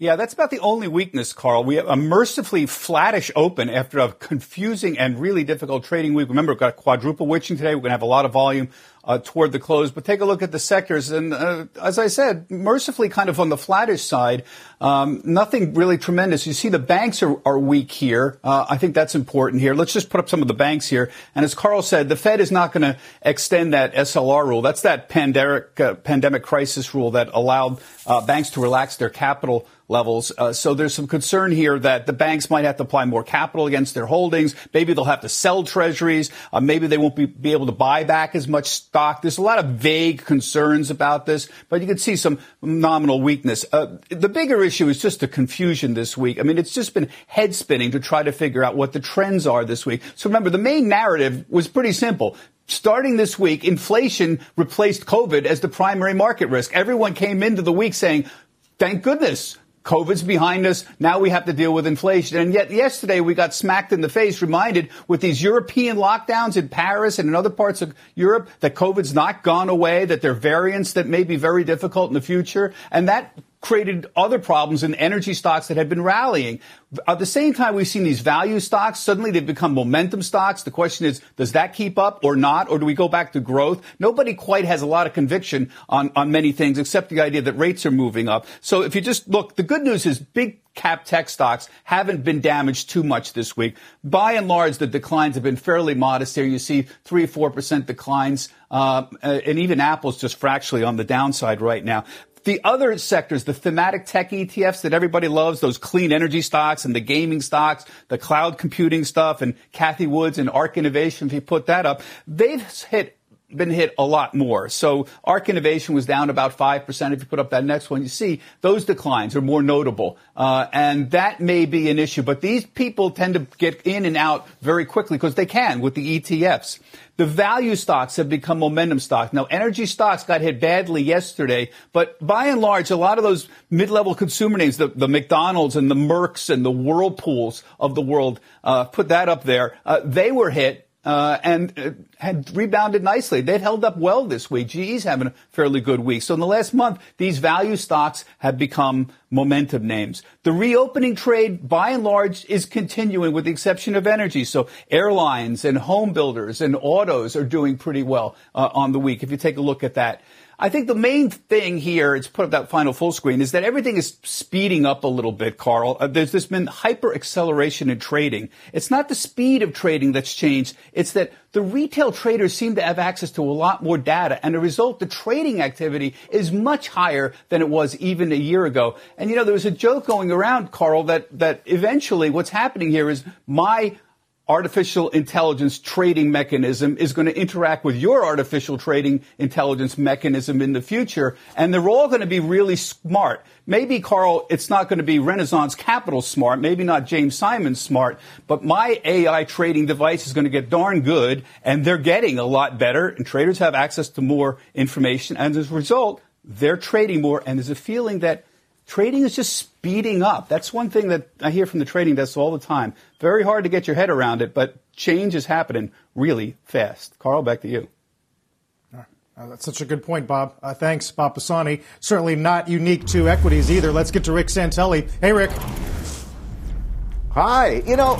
Speaker 9: Yeah, that's about the only weakness, Carl. We have a mercifully flattish open after a confusing and really difficult trading week. Remember, we've got quadruple witching today. We're going to have a lot of volume uh, toward the close. But take a look at the sectors. And uh, as I said, mercifully kind of on the flattish side, um, nothing really tremendous. You see the banks are, are weak here. Uh, I think that's important here. Let's just put up some of the banks here. And as Carl said, the Fed is not going to extend that SLR rule. That's that pandemic, uh, pandemic crisis rule that allowed uh, banks to relax their capital levels. Uh, so there's some concern here that the banks might have to apply more capital against their holdings. Maybe they'll have to sell treasuries. Uh, maybe they won't be, be able to buy back as much stock. There's a lot of vague concerns about this, but you can see some nominal weakness. Uh, the bigger issue is just the confusion this week. I mean, it's just been head spinning to try to figure out what the trends are this week. So remember, the main narrative was pretty simple. Starting this week, inflation replaced COVID as the primary market risk. Everyone came into the week saying, thank goodness. COVID's behind us. Now we have to deal with inflation. And yet yesterday we got smacked in the face, reminded with these European lockdowns in Paris and in other parts of Europe that COVID's not gone away, that there are variants that may be very difficult in the future. And that created other problems in energy stocks that had been rallying. At the same time, we've seen these value stocks. Suddenly they've become momentum stocks. The question is, does that keep up or not? Or do we go back to growth? Nobody quite has a lot of conviction on, on many things except the idea that rates are moving up. So if you just look, the good news is big cap tech stocks haven't been damaged too much this week. By and large, the declines have been fairly modest here. You see three four percent declines, uh, and even Apple's just fractionally on the downside right now. The other sectors, the thematic tech ETFs that everybody loves, those clean energy stocks and the gaming stocks, the cloud computing stuff, and Cathie Woods and ARK Innovation, if you put that up, they've hit been hit a lot more. So ARK Innovation was down about 5%. If you put up that next one, you see those declines are more notable. Uh, and that may be an issue. But these people tend to get in and out very quickly because they can with the ETFs. The value stocks have become momentum stocks. Now, energy stocks got hit badly yesterday, but by and large, a lot of those mid-level consumer names, the, the McDonald's and the Mercks and the Whirlpools of the world, uh, put that up there, uh, they were hit uh, and uh, had rebounded nicely. They've held up well this week. GE's having a fairly good week. So in the last month, these value stocks have become momentum names. The reopening trade, by and large, is continuing with the exception of energy. So airlines and home builders and autos are doing pretty well uh, on the week if you take a look at that. I think the main thing here, it's put up that final full screen, is that everything is speeding up a little bit, Carl. Uh, there's, there's been hyper acceleration in trading. It's not the speed of trading that's changed. It's that the retail traders seem to have access to a lot more data. And as a result, the trading activity is much higher than it was even a year ago. And you know, there was a joke going around, Carl, that, that eventually what's happening here is my artificial intelligence trading mechanism is going to interact with your artificial trading intelligence mechanism in the future. And they're all going to be really smart. Maybe, Carl, it's not going to be Renaissance Capital smart, maybe not James Simon smart, but my AI trading device is going to get darn good, and they're getting a lot better, and traders have access to more information, and as a result, they're trading more, and there's a feeling that trading is just speeding up. That's one thing that I hear from the trading desks all the time. Very hard to get your head around it, but change is happening really fast. Carl, back to you.
Speaker 1: Uh, that's such a good point, Bob. Uh, thanks, Bob Pisani. Certainly not unique to equities either. Let's get to Rick Santelli. Hey, Rick.
Speaker 10: Hi. You know,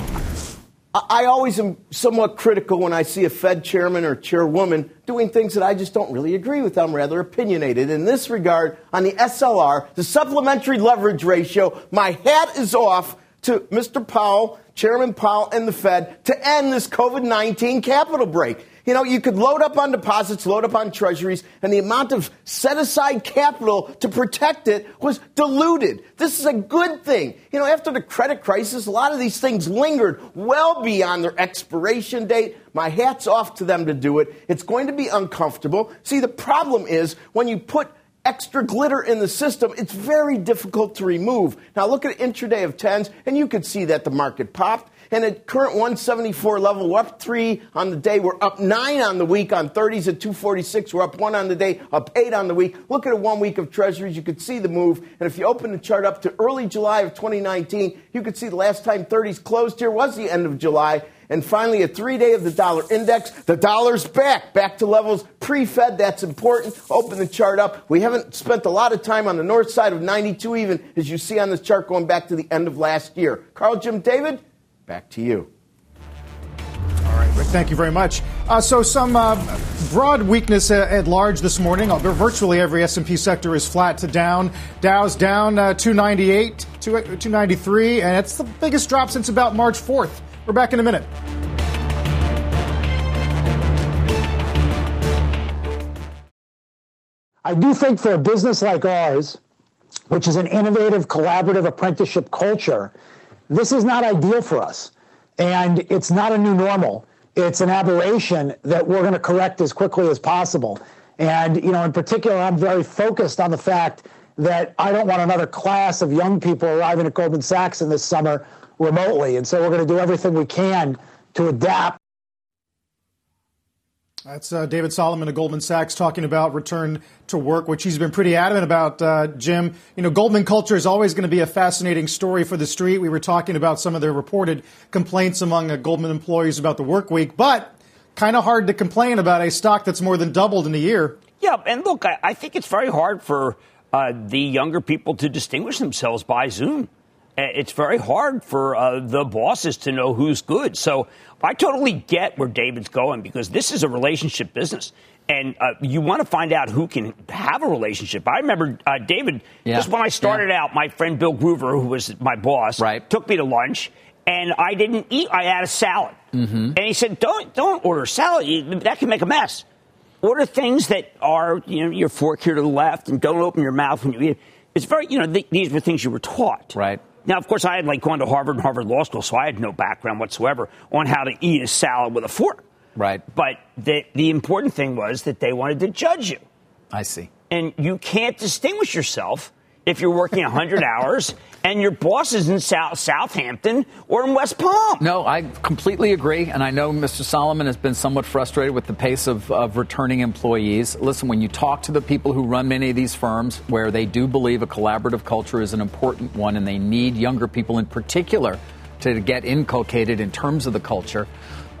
Speaker 10: I always am somewhat critical when I see a Fed chairman or chairwoman doing things that I just don't really agree with. I'm rather opinionated. In this regard, on the SLR, the supplementary leverage ratio, my hat is off to Mr. Powell, Chairman Powell, and the Fed to end this COVID 19 capital break. You know, you could load up on deposits, load up on treasuries, and the amount of set aside capital to protect it was diluted. This is a good thing. You know, after the credit crisis, a lot of these things lingered well beyond their expiration date. My hat's off to them to do it. It's going to be uncomfortable. See, the problem is when you put extra glitter in the system, it's very difficult to remove. Now look at intraday of 10s, and you could see that the market popped. And at current 174 level, we're up three on the day. We're up nine on the week on 30s at 246. We're up one on the day, up eight on the week. Look at a one week of treasuries. You could see the move. And if you open the chart up to early July of 2019, you could see the last time 30s closed here was the end of July. And finally, a three day of the dollar index. The dollar's back, back to levels pre Fed. That's important. Open the chart up. We haven't spent a lot of time on the north side of 92, even as you see on this chart going back to the end of last year. Carl Jim David, Back to you.
Speaker 1: All right, Rick, thank you very much. Uh, so some uh, broad weakness at large this morning. Uh, virtually every S&P sector is flat to down. Dow's down uh, 298, 293, and it's the biggest drop since about March 4th. We're back in a minute.
Speaker 11: I do think for a business like ours, which is an innovative, collaborative apprenticeship culture, this is not ideal for us. And it's not a new normal. It's an aberration that we're going to correct as quickly as possible. And, you know, in particular, I'm very focused on the fact that I don't want another class of young people arriving at Goldman Sachs in this summer remotely. And so we're going to do everything we can to adapt
Speaker 1: that's uh, David Solomon of Goldman Sachs talking about return to work, which he's been pretty adamant about, uh, Jim. You know, Goldman culture is always going to be a fascinating story for the street. We were talking about some of the reported complaints among uh, Goldman employees about the work week, but kind of hard to complain about a stock that's more than doubled in a year.
Speaker 3: Yeah, and look, I, I think it's very hard for uh, the younger people to distinguish themselves by Zoom. It's very hard for uh, the bosses to know who's good. So I totally get where David's going because this is a relationship business. And uh, you want to find out who can have a relationship. I remember uh, David, yeah. just when I started yeah. out, my friend Bill Groover, who was my boss,
Speaker 4: right.
Speaker 3: took me to lunch, and I didn't eat. I had a salad, mm-hmm. and he said, "Don't don't order salad. That can make a mess. Order things that are you know your fork here to the left, and don't open your mouth when you eat." It's very you know th- these were things you were taught,
Speaker 4: right?
Speaker 3: Now, of course, I had like gone to Harvard and Harvard Law School, so I had no background whatsoever on how to eat a salad with a fork.
Speaker 4: Right.
Speaker 3: But the, the important thing was that they wanted to judge you.
Speaker 4: I see.
Speaker 3: And you can't distinguish yourself if you're working 100 hours and your boss is in South, Southampton or in West Palm.
Speaker 4: No, I completely agree. And I know Mr. Solomon has been somewhat frustrated with the pace of, of returning employees. Listen, when you talk to the people who run many of these firms where they do believe a collaborative culture is an important one and they need younger people in particular to get inculcated in terms of the culture,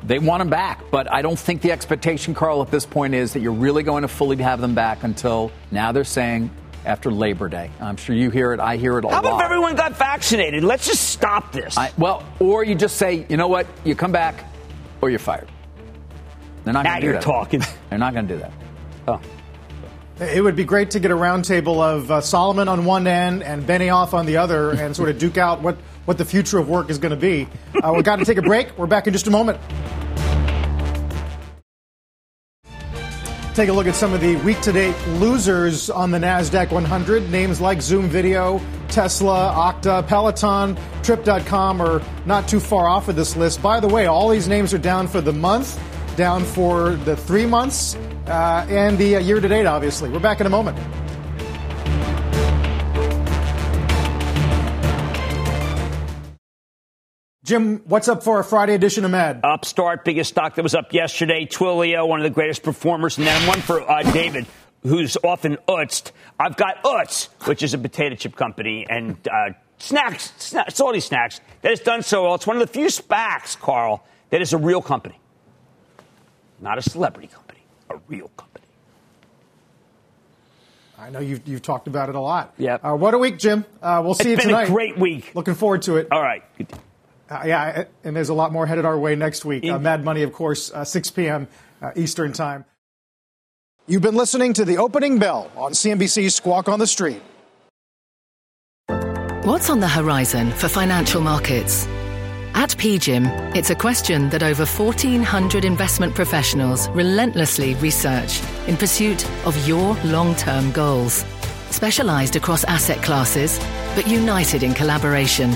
Speaker 4: they want them back. But I don't think the expectation, Carl, at this point is that you're really going to fully have them back until now they're saying after Labor Day. I'm sure you hear it. I hear it a
Speaker 3: How
Speaker 4: lot.
Speaker 3: about if everyone got vaccinated? Let's just stop this.
Speaker 4: I, well, or you just say, you know what, you come back or you're fired. They're not
Speaker 3: Now
Speaker 4: going to do
Speaker 3: you're
Speaker 4: that.
Speaker 3: talking.
Speaker 4: They're not going to do that.
Speaker 3: Oh.
Speaker 1: It would be great to get a roundtable of uh, Solomon on one end and Benioff on the other and sort of duke out what, what the future of work is going to be. Uh, we've got to take a break. We're back in just a moment. Take a look at some of the week to date losers on the NASDAQ 100. Names like Zoom Video, Tesla, Okta, Peloton, Trip.com are not too far off of this list. By the way, all these names are down for the month, down for the three months, uh, and the uh, year to date, obviously. We're back in a moment. Jim, what's up for a Friday edition of Mad?
Speaker 3: Upstart, biggest stock that was up yesterday. Twilio, one of the greatest performers. And then one for uh, David, who's often utzed. I've got Utz, which is a potato chip company, and uh, snacks, sna- salty snacks, that has done so well. It's one of the few SPACs, Carl, that is a real company. Not a celebrity company, a real company.
Speaker 1: I know you've, you've talked about it a lot.
Speaker 3: Yeah.
Speaker 1: Uh, what a week, Jim. Uh, we'll see you
Speaker 3: It's been
Speaker 1: tonight.
Speaker 3: a great week.
Speaker 1: Looking forward to it.
Speaker 3: All right.
Speaker 1: Uh, yeah, and there's a lot more headed our way next week. Uh, Mad Money, of course, uh, 6 p.m. Uh, Eastern Time. You've been listening to the opening bell on CNBC's Squawk on the Street.
Speaker 12: What's on the horizon for financial markets? At PGIM, it's a question that over 1,400 investment professionals relentlessly research in pursuit of your long term goals. Specialized across asset classes, but united in collaboration,